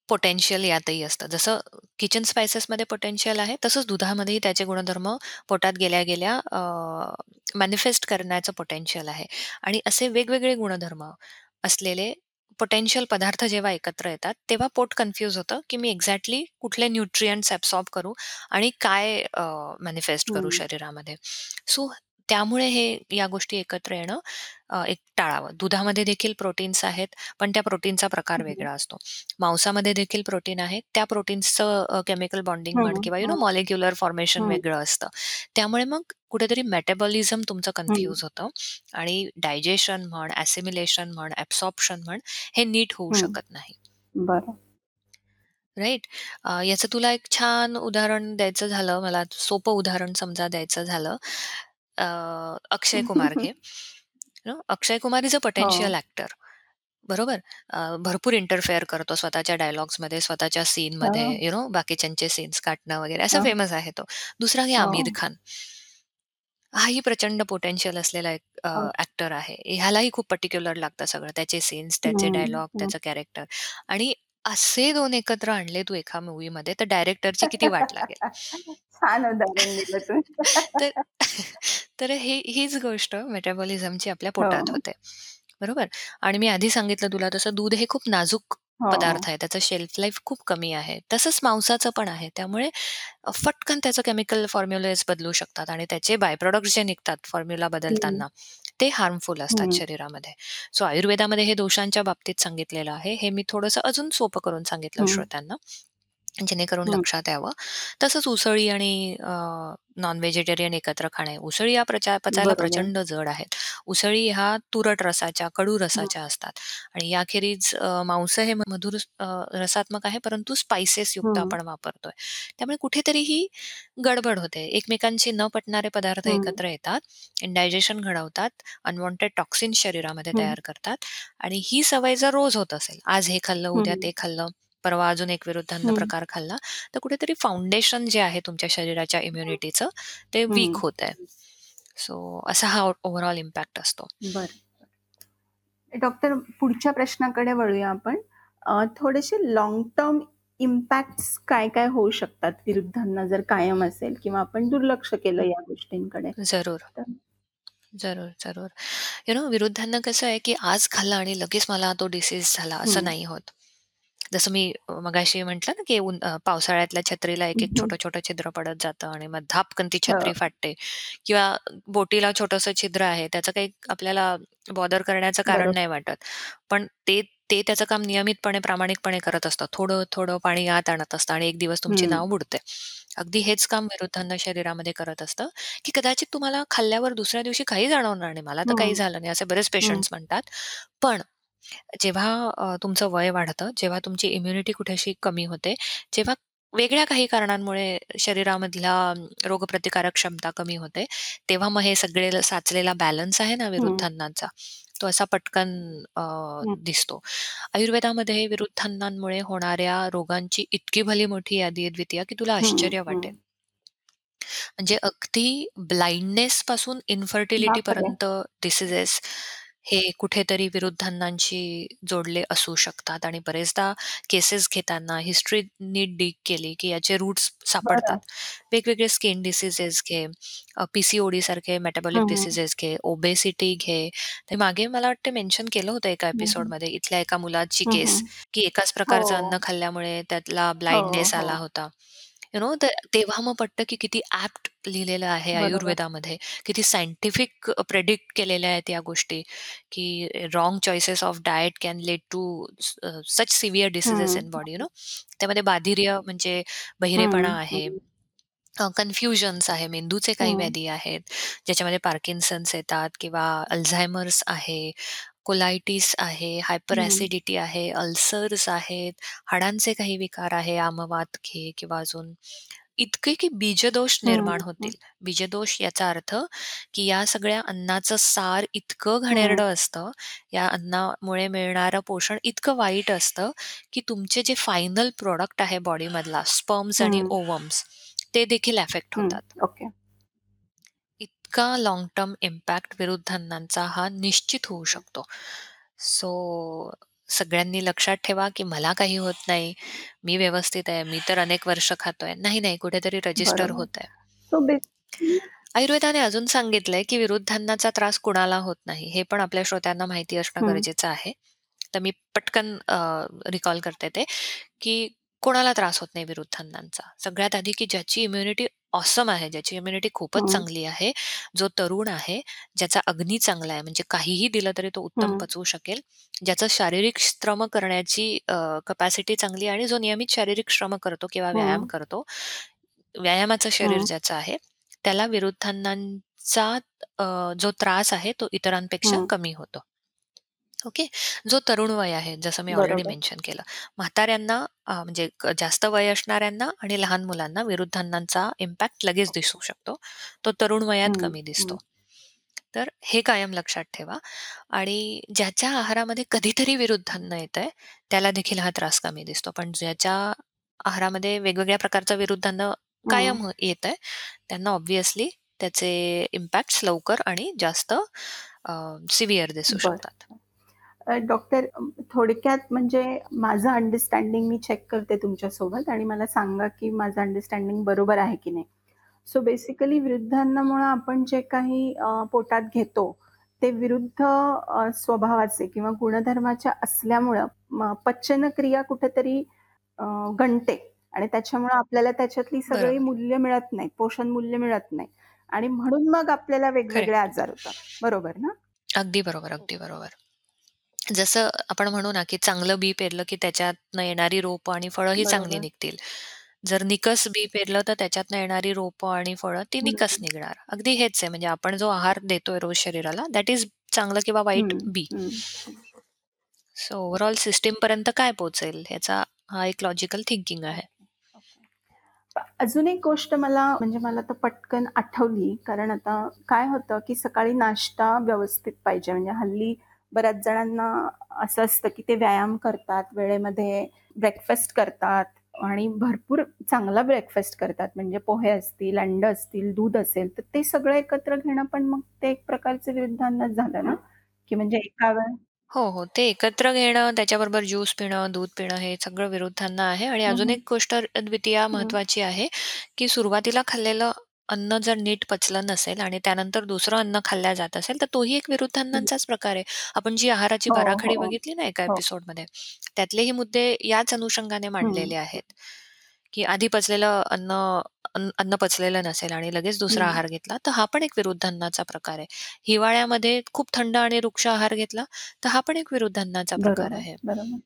Speaker 1: पोटेन्शियल यातही असतं. जसं किचन स्पाइसेसमध्ये पोटेन्शियल आहे, तसंच दुधामध्येही त्याचे गुणधर्म पोटात गेल्या-गेल्या अ, मॅनिफेस्ट करण्याचं पोटेन्शियल आहे. आणि असे वेगवेगळे गुणधर्म असलेले पोटेन्शियल पदार्थ जेव्हा एकत्र येतात, तेव्हा पोट कन्फ्यूज होतं, की मी एक्झॅक्टली कुठले न्यूट्रिएंट्स ॲब्सॉर्ब करू आणि काय मॅनिफेस्ट करू
Speaker 2: हं,
Speaker 1: शरीरामध्ये. सो त्यामुळे हे या गोष्टी एकत्र येणं अ, एक टाळावं. दुधामध्ये देखील प्रोटीन्स आहेत, पण त्या प्रोटीनचा प्रकार
Speaker 2: हं,
Speaker 1: वेगळा असतो. मांसामध्ये देखील प्रोटीन आहे. त्या प्रोटीन्सचं केमिकल बॉन्डिंग म्हण
Speaker 2: हं,
Speaker 1: किंवा यू नो
Speaker 2: हं,
Speaker 1: मॉलिक्युलर फॉर्मेशन
Speaker 2: हं,
Speaker 1: वेगळं असतं. त्यामुळे मग कुठेतरी मेटाबॉलिझम तुमचं
Speaker 2: हं,
Speaker 1: कन्फ्यूज होतं आणि डायजेशन म्हण, ॲसिमिलेशन म्हण, ॲब्सॉर्प्शन म्हण, हे नीट होऊ
Speaker 2: हं.
Speaker 1: शकत नाही.
Speaker 2: बरं.
Speaker 1: राइट? अ, याचं तुला एक छान उदाहरण द्यायचं झालं, मला सोपं उदाहरण समजा द्यायचं झालं, अ, अक्षय कुमार घे. No Akshay Kumar is a
Speaker 2: हो,
Speaker 1: पोटेन्शियल एक्टर. बरोबर? अ, भरपूर इंटरफेअर करतो स्वतःच्या डायलॉग्समध्ये, स्वतःच्या सीनमध्ये,
Speaker 2: हो,
Speaker 1: यू नो बाकीच्यांचे सीन्स काटणं वगैरे, असा
Speaker 2: हो,
Speaker 1: फेमस आहे तो. दुसरा घे
Speaker 2: हो,
Speaker 1: आमिर खान. हाही प्रचंड पोटेन्शियल असलेला एक अ,
Speaker 2: हो.
Speaker 1: ॲक्टर आहे. ह्यालाही खूप पर्टिक्युलर लागतं सगळं. त्याचे सीन्स, त्याचे
Speaker 2: हं,
Speaker 1: डायलॉग,
Speaker 2: हं.
Speaker 1: त्याचं कॅरेक्टर आणि असे 2 एकत्र आणले तू एका मूव्हीमध्ये, तर डायरेक्टरची किती वाट लागेल.
Speaker 2: छान उदाहरण दिलं तुम्ही.
Speaker 1: तर तर हे हीच गोष्ट मेटाबॉलिझमची आपल्या पोटात
Speaker 2: हो,
Speaker 1: होते. बरोबर? आणि मी आधी सांगितलं तुला तसं दूध हे खूप नाजूक
Speaker 2: हो,
Speaker 1: पदार्थ. आहे. त्याचं शेल्फ लाईफ खूप कमी आहे. तसंच मांसाचं पण आहे. त्यामुळे अ, फटकन त्याचं केमिकल फॉर्म्युलेज बदलू शकतात आणि त्याचे बाय प्रॉडक्ट्स जे निघतात फॉर्म्युला
Speaker 2: हं,
Speaker 1: बदलताना, ते हार्मफुल असतात
Speaker 2: हं,
Speaker 1: शरीरामध्ये. सो आयुर्वेदामध्ये हे दोषांच्या बाबतीत सांगितलेलं आहे. हे मी थोडंसं अजून सोपं करून सांगितलं
Speaker 2: हं,
Speaker 1: श्रोत्यांना. जेणेकरून
Speaker 2: हं.
Speaker 1: लक्षात यावं. तसंच उसळी आणि अ, नॉन व्हेजिटेरियन एकत्र खाणे. उसळी या प्रचा पचायला
Speaker 2: बरोबर.
Speaker 1: प्रचंड जड आहेत. उसळी ह्या तुरट रसाच्या, कडू
Speaker 2: हं,
Speaker 1: रसाच्या असतात आणि याखेरीज अ, मांस हे मधुर अ, रसात्मक आहे, परंतु स्पाइसेस युक्त
Speaker 2: हं,
Speaker 1: आपण वापरतोय. त्यामुळे कुठेतरी ही गडबड होते. एकमेकांशी न पटणारे पदार्थ
Speaker 2: हं,
Speaker 1: एकत्र येतात, इंडायजेशन घडवतात, अनवॉन्टेड टॉक्सिन्स शरीरामध्ये
Speaker 2: हं,
Speaker 1: तयार करतात आणि ही सवय जर रोज होत असेल, आज हे खाल्लं, उद्या
Speaker 2: हं,
Speaker 1: ते खाल्लं, परवा अजून एक विरुद्धांना प्रकार खाल्ला, तर कुठेतरी फाउंडेशन जे आहे तुमच्या शरीराच्या इम्युनिटीचं ते वीक
Speaker 2: हं.
Speaker 1: होतंय. सो असा हा ओव्हरऑल इम्पॅक्ट असतो.
Speaker 2: बरं. डॉक्टर पुढच्या प्रश्नाकडे वळूया आपण. अ, थोडेसे लाँग टर्म इम्पॅक्ट्स काय-काय होऊ शकतात विरुद्धांना जर कायम असेल किंवा आपण दुर्लक्ष केलं या गोष्टींकडे?
Speaker 1: जरूर,
Speaker 2: तर
Speaker 1: जरूर, जरूर. यू नो विरुद्धांना कसं आहे, की आज खाल्लं आणि लगेच मला तो डिसीज झाला असं
Speaker 2: हं,
Speaker 1: नाही होत. जसं मी मगाशी म्हटलं ना, की अ, पावसाळ्यातल्या छत्रीला एक-एक
Speaker 2: हं,
Speaker 1: छोटं-छोटं छिद्र पडत जातं आणि मग धापकन ती छत्री
Speaker 2: हो.
Speaker 1: फाटते किंवा बोटीला छोटंसं छिद्र आहे, त्याचं काही आपल्याला बॉदर करण्याचं कारण. नाही वाटत. पण ते ते त्याचं काम नियमितपणे, प्रामाणिकपणे करत असतं. थोडं-थोडं पाणी आत आणत असतं आणि एक दिवस तुमची
Speaker 2: हं,
Speaker 1: नाव बुडते. अगदी हेच काम विरुद्धांना शरीरामध्ये करत असतं, की कदाचित तुम्हाला खाल्ल्यावर दुसऱ्या दिवशी काही जाणवणार नाही. मला तर काही
Speaker 2: हं,
Speaker 1: झालं नाही, असे बरेच
Speaker 2: हं,
Speaker 1: पेशंट्स म्हणतात. पण जेव्हा अ, तुमचं वय वाढतं, जेव्हा तुमची इम्युनिटी कुठेशी कमी होते, जेव्हा वेगळ्या काही कारणांमुळे शरीरामधला रोगप्रतिकारक क्षमता कमी होते, तेव्हा मग हे सगळे साचलेला बॅलन्स आहे ना
Speaker 2: हं,
Speaker 1: विरुद्धांनाचा, तो असा पटकन अ,
Speaker 2: हं,
Speaker 1: दिसतो. आयुर्वेदामध्ये विरुद्धांनांमुळे होणाऱ्या रोगांची इतकी भली मोठी यादी आहे द्वितीया, की तुला
Speaker 2: हं,
Speaker 1: आश्चर्य
Speaker 2: हं.
Speaker 1: वाटेल. म्हणजे अगदी ब्लाइंडनेस पासून
Speaker 2: बापरे!
Speaker 1: इन्फर्टिलिटीपर्यंत डिसीजेस हे कुठेतरी विरुद्धांनांशी जोडले असू शकतात आणि बरेचदा केसेस घेताना हिस्ट्री नीट डिग केली, की याचे रूट्स सापडतात.
Speaker 2: बरं.
Speaker 1: वेगवेगळे स्किन डिसीजेस घे, अ, पी-सी-ओ-डी सारखे मेटाबॉलिक
Speaker 2: हं, हं.
Speaker 1: डिसीजेस घे, ओबेसिटी घे. ते मागे मला वाटतं मेन्शन केलं होतं एका
Speaker 2: हं, हं.
Speaker 1: एपिसोडमध्ये इथल्या एका मुलाची
Speaker 2: हं,
Speaker 1: केस,
Speaker 2: हं.
Speaker 1: की एकाच
Speaker 2: हो.
Speaker 1: प्रकारचं अन्न खाल्ल्यामुळे त्याला
Speaker 2: हो,
Speaker 1: ब्लाइंडनेस
Speaker 2: हो.
Speaker 1: आला होता. यू नो तेव्हा मग पटतं, की किती ॲप्ट लिहिलेलं आहे
Speaker 2: बरोबर.
Speaker 1: आयुर्वेदामध्ये. किती सायंटिफिक प्रेडिक्ट केलेल्या आहेत या गोष्टी, की wrong choices of diet can lead to such severe diseases
Speaker 2: हं,
Speaker 1: इन बॉडी यू नो. त्यामध्ये बाधिर्य म्हणजे
Speaker 2: हं,
Speaker 1: बहिरेपणा आहे. अ, कन्फ्युजन्स आहे, मेंदूचे काही
Speaker 2: हं.
Speaker 1: व्याधी आहेत, ज्याच्यामध्ये पार्किन्सन्स येतात किंवा अल्झायमर्स आहे, कोलायटिस आहे, हायपर
Speaker 2: हं.
Speaker 1: ॲसिडिटी आहे, अल्सर्स आहेत, हाडांचे काही विकार आहे, आमवात घे किंवा अजून इतके की बीजदोष
Speaker 2: हं,
Speaker 1: निर्माण
Speaker 2: हं.
Speaker 1: होतील. बीजदोष याचा अर्थ, की या सगळ्या अन्नाचं सार इतकं
Speaker 2: हं.
Speaker 1: घाणेरडं असतं, या अन्नामुळे मिळणारं पोषण इतकं वाईट असतं, की तुमचे जे फायनल प्रॉडक्ट आहे बॉडीमधला स्पर्म्स आणि
Speaker 2: हं.
Speaker 1: ओव्हम्स ते देखील अफेक्ट
Speaker 2: हं.
Speaker 1: होतात.
Speaker 2: ओके.
Speaker 1: इतका लाँग टर्म इम्पॅक्ट विरुद्धांनांचा हा निश्चित होऊ शकतो. सो सगळ्यांनी लक्षात ठेवा, की मला काही होत नाही. मी व्यवस्थित आहे. मी तर अनेक वर्ष खातोय. नाही, नाही कुठेतरी रजिस्टर
Speaker 2: बरोबर.
Speaker 1: होतंय.
Speaker 2: सो बेसिकली
Speaker 1: आयुर्वेदाने अजून सांगितलंय, की विरुद्धांनाचा त्रास कुणाला होत नाही. हे पण आपल्या श्रोत्यांना माहिती असणं
Speaker 2: हं,
Speaker 1: गरजेचं आहे. तर मी पटकन रिकॉल करते ते, की कोणाला त्रास होत नाही विरुद्धांनांचा. सगळ्यात आधी, की ज्याची इम्युनिटी ऑसम आहे, ज्याची इम्युनिटी खूपच
Speaker 2: हं,
Speaker 1: चांगली आहे, जो तरुण आहे, ज्याचा अग्नी चांगला आहे, म्हणजे काहीही दिलं तरी तो उत्तम
Speaker 2: हं,
Speaker 1: पचवू शकेल, ज्याचं शारीरिक श्रम करण्याची कपॅसिटी चांगली आहे आणि जो नियमित शारीरिक श्रम करतो किंवा व्यायाम
Speaker 2: हं,
Speaker 1: करतो, व्यायामाचं शरीर
Speaker 2: हं,
Speaker 1: ज्याचं आहे, त्याला विरुद्धांनांचा अ, जो त्रास आहे तो इतरांपेक्षा
Speaker 2: हं.
Speaker 1: कमी होतो. ओके. जो तरुण वय आहे, जसं मी ऑलरेडी
Speaker 2: बरोबर.
Speaker 1: मेन्शन केलं. म्हाताऱ्यांना अ, म्हणजे क जास्त वय असणाऱ्यांना आणि लहान मुलांना विरुद्धांनांचा इम्पॅक्ट लगेच दिसू शकतो. तो तरुण वयात
Speaker 2: हं,
Speaker 1: कमी दिसतो.
Speaker 2: हं,
Speaker 1: तर हे कायम लक्षात ठेवा आणि ज्याच्या आहारामध्ये कधीतरी विरुद्धान्न येतंय, त्याला देखील हा त्रास कमी दिसतो. पण ज्याच्या आहारामध्ये वेगवेगळ्या प्रकारचं विरुद्धान्न
Speaker 2: हं.
Speaker 1: कायम येतंय, त्यांना ऑब्व्हियसली त्याचे इम्पॅक्ट्स लवकर आणि जास्त अ, दिसू. शकतात.
Speaker 2: डॉक्टर थोडक्यात म्हणजे माझं अंडरस्टँडिंग मी चेक करते तुमच्यासोबत आणि मला सांगा, की माझं अंडरस्टँडिंग बरोबर आहे की नाही. सो बेसिकली विरुद्धांनामुळं आपण जे काही पोटात घेतो, ते विरुद्ध स्वभावाचे किंवा गुणधर्माच्या असल्यामुळं पचनक्रिया कुठेतरी अ, गंडते आणि त्याच्यामुळं आपल्याला त्याच्यातली सगळी. मूल्य मिळत नाहीत, पोषण मूल्य मिळत नाही आणि म्हणून मग आपल्याला वेगवेगळे. आजार होतात. बरोबर ना?
Speaker 1: अगदी बरोबर, अगदी बरोबर. जसं आपण म्हणू ना, की चांगलं बी पेरलं, की त्याच्यातनं येणारी रोपं आणि फळं ही चांगली
Speaker 2: बरोबर.
Speaker 1: निघतील. जर निकस बी पेरलं, तर त्याच्यातनं येणारी रोपं आणि फळं ती निकस
Speaker 2: हं,
Speaker 1: निघणार. अगदी हेच आहे. म्हणजे आपण जो आहार देतोय रोज शरीराला, दॅट इज चांगलं किंवा वाईट
Speaker 2: हं,
Speaker 1: बी.
Speaker 2: हं.
Speaker 1: सो ओव्हरऑल सिस्टमपर्यंत काय पोहोचेल, ह्याचा हा एक लॉजिकल थिंकिंग आहे.
Speaker 2: अजून एक गोष्ट मला म्हणजे मला तर पटकन आठवली, कारण आता काय होतं, की सकाळी नाश्ता व्यवस्थित पाहिजे. म्हणजे हल्ली बऱ्याच जणांना असं असतं, की ते व्यायाम करतात, वेळेमध्ये ब्रेकफास्ट करतात आणि भरपूर चांगला ब्रेकफास्ट करतात. म्हणजे पोहे असतील, अंड असतील, दूध असेल, तर ते सगळं एकत्र घेणं पण मग ते एक प्रकारचं विरुद्धांनाच झालं ना, की म्हणजे एका वेळ
Speaker 1: हो, हो. ते एकत्र घेणं, त्याच्याबरोबर ज्यूस पिणं, दूध पिणं हे सगळं विरुद्धांना आहे आणि अजून एक गोष्ट द्वितीया महत्त्वाची आहे, की सुरुवातीला खाल्लेलं अन्न जर नीट पचलं नसेल आणि त्यानंतर दुसरं अन्न खाल्लं जात असेल, तर तोही एक
Speaker 2: हं.
Speaker 1: विरुद्धांनाचाच प्रकार आहे. आपण जी आहाराची
Speaker 2: हो,
Speaker 1: बाराखडी
Speaker 2: हो,
Speaker 1: बघितली ना एका
Speaker 2: हो.
Speaker 1: एपिसोडमध्ये, त्यातलेही मुद्दे याच अनुषंगाने
Speaker 2: हं,
Speaker 1: मांडलेले आहेत, की आधी पचलेलं अन्न अन्न अन्न पचलेलं नसेल आणि लगेच दुसरा
Speaker 2: हं.
Speaker 1: आहार घेतला, तर हा पण एक विरुद्धान्नाचा प्रकार आहे. हिवाळ्यामध्ये खूप थंड आणि वृक्ष आहार घेतला, तर हा पण एक विरुद्धान्नाचा प्रकार
Speaker 2: बरोबर,
Speaker 1: आहे.
Speaker 2: बरोबर.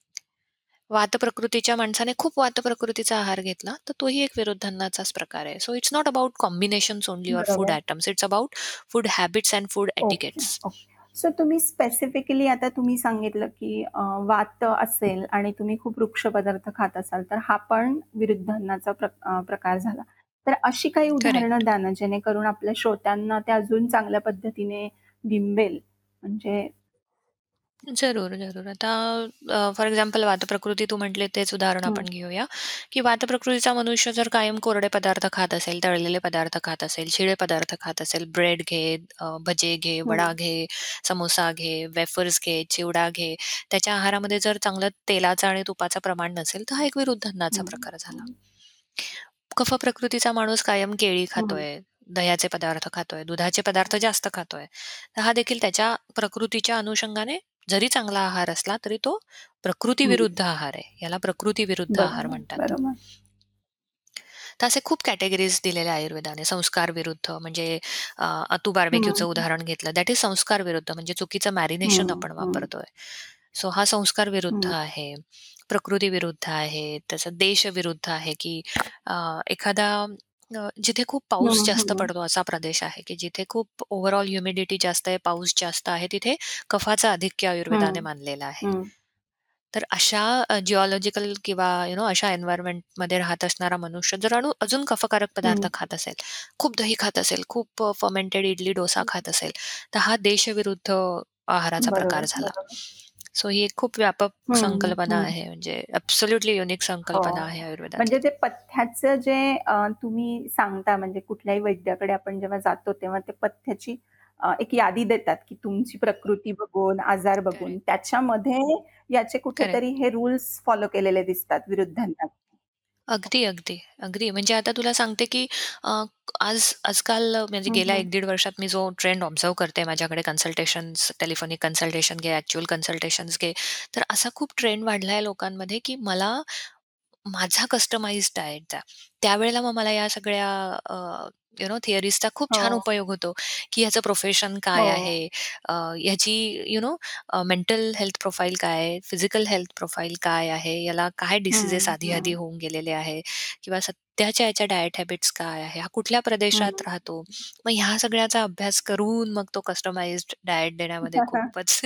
Speaker 1: वातप्रकृतीच्या माणसाने खूप वातप्रकृतीचा आहार घेतला, तर तोही एक विरुद्धान्नाचाच प्रकार आहे. So it's not about combinations only or food
Speaker 2: बरोबर.
Speaker 1: Items. It's about food habits and food
Speaker 2: okay,
Speaker 1: etiquettes.
Speaker 2: Okay. So तुम्ही स्पेसिफिकली आता तुम्ही सांगितलं, की अ, वात असेल आणि तुम्ही खूप वृक्ष पदार्थ खात असाल, तर हा पण अ, प्रकार झाला. तर अशी काही उदाहरणं
Speaker 1: करेक्ट.
Speaker 2: द्या ना, जेणेकरून आपल्या श्रोत्यांना ते अजून चांगल्या पद्धतीने बिंबेल. म्हणजे
Speaker 1: जरूर, जरूर. आता अ, फॉर एक्झाम्पल वातप्रकृती तू म्हटले तेच उदाहरण
Speaker 2: हं,
Speaker 1: आपण घेऊया, की वातप्रकृतीचा मनुष्य जर कायम कोरडे पदार्थ खात असेल, तळलेले पदार्थ खात असेल, शिळे पदार्थ खात असेल, ब्रेड घे, अ, भजे घे,
Speaker 2: हं,
Speaker 1: वडा घे, समोसा घे, वेफर्स घे, चिवडा घे. त्याच्या आहारामध्ये जर चांगलं तेलाचं आणि तुपाचं प्रमाण नसेल, तर हा एक विरुद्धांनाचा
Speaker 2: हं,
Speaker 1: प्रकार झाला. कफ प्रकृतीचा माणूस कायम केळी
Speaker 2: हं,
Speaker 1: खातोय, दह्याचे पदार्थ खातोय, दुधाचे पदार्थ जास्त खातोय. तर हा देखील त्याच्या प्रकृतीच्या अनुषंगाने जरी चांगला आहार असला, तरी तो
Speaker 2: हं.
Speaker 1: प्रकृतीविरुद्ध आहार आहे. याला प्रकृतीविरुद्ध आहार
Speaker 2: बरोबर,
Speaker 1: म्हणतात.
Speaker 2: बरोबर.
Speaker 1: तर असे खूप कॅटेगरीज दिलेल्या आहे आयुर्वेदाने. संस्कार विरुद्ध म्हणजे अ, तू
Speaker 2: हं,
Speaker 1: बार्बेक्यूचं उदाहरण घेतलं. दॅट इज संस्कार विरुद्ध म्हणजे चुकीचं मॅरिनेशन
Speaker 2: हं,
Speaker 1: आपण
Speaker 2: हं,
Speaker 1: वापरतोय. सो हा संस्कार विरुद्ध
Speaker 2: हं,
Speaker 1: आहे. प्रकृती विरुद्ध आहे. त्याचा देश विरुद्ध आहे, की अ, एखादा अ, जिथे खूप पाऊस
Speaker 2: हं,
Speaker 1: जास्त
Speaker 2: हं,
Speaker 1: पडतो असा प्रदेश आहे, की जिथे खूप ओव्हरऑल ह्युमिडिटी जास्त आहे, पाऊस जास्त आहे, तिथे कफाचं आधिक्य
Speaker 2: हं,
Speaker 1: आयुर्वेदाने मानलेलं आहे.
Speaker 2: हं,
Speaker 1: तर अशा अ, जिओलॉजिकल किंवा यू नो अशा एन्व्हायर्नमेंटमध्ये राहत असणारा मनुष्य जर अणू अजून कफकारक पदार्थ
Speaker 2: हं.
Speaker 1: खात असेल, खूप दही खात असेल, खूप फर्मेंटेड इडली, डोसा खात असेल, तर हा देशविरुद्ध आहाराचा प्रकार
Speaker 2: बरोबर,
Speaker 1: झाला.
Speaker 2: बरोबर.
Speaker 1: सो ही एक खूप व्यापक
Speaker 2: हं,
Speaker 1: संकल्पना
Speaker 2: हं.
Speaker 1: आहे म्हणजे ॲब्सोल्युटली युनिक
Speaker 2: हो.
Speaker 1: संकल्पना आहे
Speaker 2: म्हणजे
Speaker 1: आयुर्वेदातली.
Speaker 2: ते पथ्याचं जे तुम्ही सांगता म्हणजे कुठल्याही वैद्याकडे आपण जेव्हा जातो तेव्हा ते पथ्याची एक यादी देतात, की तुमची प्रकृती बघून, आजार बघून त्याच्यामध्ये याचे. कुठेतरी हे रूल्स फॉलो केलेले दिसतात विरुद्धांना.
Speaker 1: अगदी, अगदी, अगदी. म्हणजे आता तुला सांगते, की अ, आज आजकाल म्हणजे
Speaker 2: हं,
Speaker 1: गेल्या
Speaker 2: हं.
Speaker 1: 1-दीड वर्षात मी जो ट्रेंड ऑब्झर्व्ह करते माझ्याकडे कन्सल्टेशन्स, टेलिफोनिक कन्सल्टेशन घे, ॲक्चुअल कन्सल्टेशन्स घे, तर असा खूप ट्रेंड वाढला आहे लोकांमध्ये, की मला माझा कस्टमाइज्ड डाएट द्या. त्यावेळेला मग मला या सगळ्या अ, यू नो थिअरीजचा खूप छान
Speaker 2: हो,
Speaker 1: उपयोग होतो, की ह्याचं प्रोफेशन
Speaker 2: हो.
Speaker 1: काय आहे? अ, ह्याची you know mental health profile काय आहे? फिजिकल हेल्थ प्रोफाइल काय आहे? याला काय डिसीजेस
Speaker 2: हं,
Speaker 1: आधी-आधी
Speaker 2: हं,
Speaker 1: होऊन गेलेले आहे? किंवा सध्याच्या याच्या डायट हॅबिट्स काय आहे? हा कुठल्या
Speaker 2: हं.
Speaker 1: प्रदेशात राहतो? मग ह्या सगळ्याचा अभ्यास करून मग तो कस्टमाइज्ड डायट देण्यामध्ये खूपच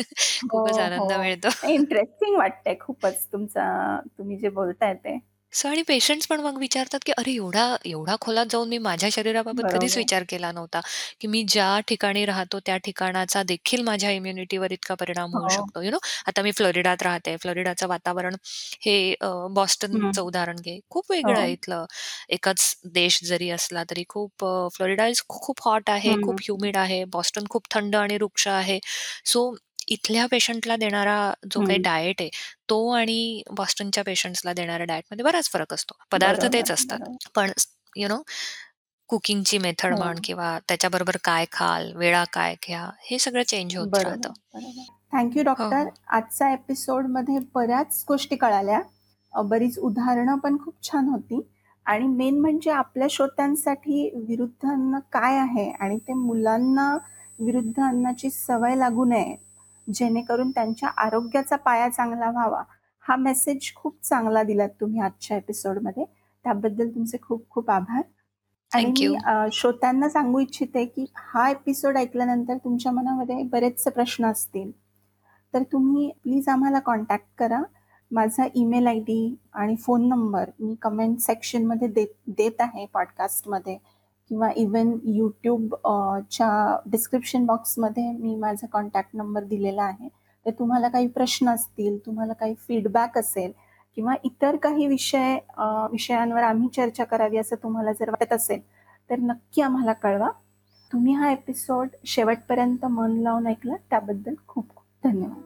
Speaker 2: हो,
Speaker 1: खूपच आनंद
Speaker 2: हो.
Speaker 1: मिळतो.
Speaker 2: इंटरेस्टिंग वाटतंय खूपच तुमचा तुम्ही जे बोलताय ते.
Speaker 1: सो आणि पेशंट्स पण मग विचारतात, की "अरे एवढा एवढा खोलात जाऊन मी माझ्या शरीराबाबत कधीच
Speaker 2: बरोबर.
Speaker 1: विचार केला नव्हता, की मी ज्या ठिकाणी राहतो त्या ठिकाणाचा देखील माझ्या इम्युनिटीवर इतका परिणाम होऊ
Speaker 2: हो.
Speaker 1: शकतो." यू नो आता मी फ्लोरिडात राहते. फ्लोरिडाचं वातावरण हे अ, बॉस्टनचं. उदाहरण घे. खूप वेगळं आहे
Speaker 2: हो.
Speaker 1: इथलं. एकच देश जरी असला तरी खूप अ, फ्लोरिडा इज खूप हॉट आहे,
Speaker 2: हं.
Speaker 1: खूप ह्युमिड आहे. बॉस्टन खूप थंड आणि रुक्ष आहे. सो इथल्या पेशंटला देणारा जो काही
Speaker 2: हं.
Speaker 1: डायट आहे तो आणि बॉस्टनच्या पेशंट्सला देणाऱ्या डाएटमध्ये बराच फरक असतो. पदार्थ तेच असतात.
Speaker 2: बरोबर.
Speaker 1: पण यू नो कुकिंगची मेथड
Speaker 2: हो.
Speaker 1: म्हण किंवा त्याच्याबरोबर काय खाल, वेळा काय घ्या, हे सगळं चेंज होत
Speaker 2: बरोबर,
Speaker 1: राहतं.
Speaker 2: बरोबर. थँक यू
Speaker 1: हो,
Speaker 2: डॉक्टर.
Speaker 1: हो.
Speaker 2: आजच्या एपिसोडमध्ये बऱ्याच गोष्टी कळाल्या. अ, बरीच उदाहरणं पण खूप छान होती आणि मेन म्हणजे आपल्या श्रोत्यांसाठी विरुद्ध अन्न काय आहे आणि ते मुलांना विरुद्ध अन्नाची सवय लागू नये, जेणेकरून त्यांच्या आरोग्याचा पाया चांगला व्हावा. हा मेसेज खूप चांगला दिलात तुम्ही आजच्या एपिसोडमध्ये. त्याबद्दल तुमचे खूप खूप आभार. आणि मी श्रोत्यांना सांगू इच्छिते, की हा एपिसोड ऐकल्यानंतर तुमच्या मनामध्ये बरेचसे प्रश्न असतील. तर तुम्ही प्लीज आम्हाला कॉन्टॅक्ट करा. माझा ईमेल आयडी आणि फोन नंबर मी कमेंट सेक्शनमध्ये देत देत आहे पॉडकास्टमध्ये किंवा इव्हन यूट्यूब अ, च्या डिस्क्रिप्शन बॉक्समध्ये मी माझा कॉन्टॅक्ट नंबर दिलेला आहे. तर तुम्हाला काही प्रश्न असतील, तुम्हाला काही फीडबॅक असेल किंवा इतर काही विषय अ, विषयांवर आम्ही चर्चा करावी असं तुम्हाला जर वाटत असेल, तर नक्की आम्हाला कळवा. तुम्ही हा एपिसोड शेवटपर्यंत मन लावून ऐकला त्याबद्दल खूप खूप धन्यवाद.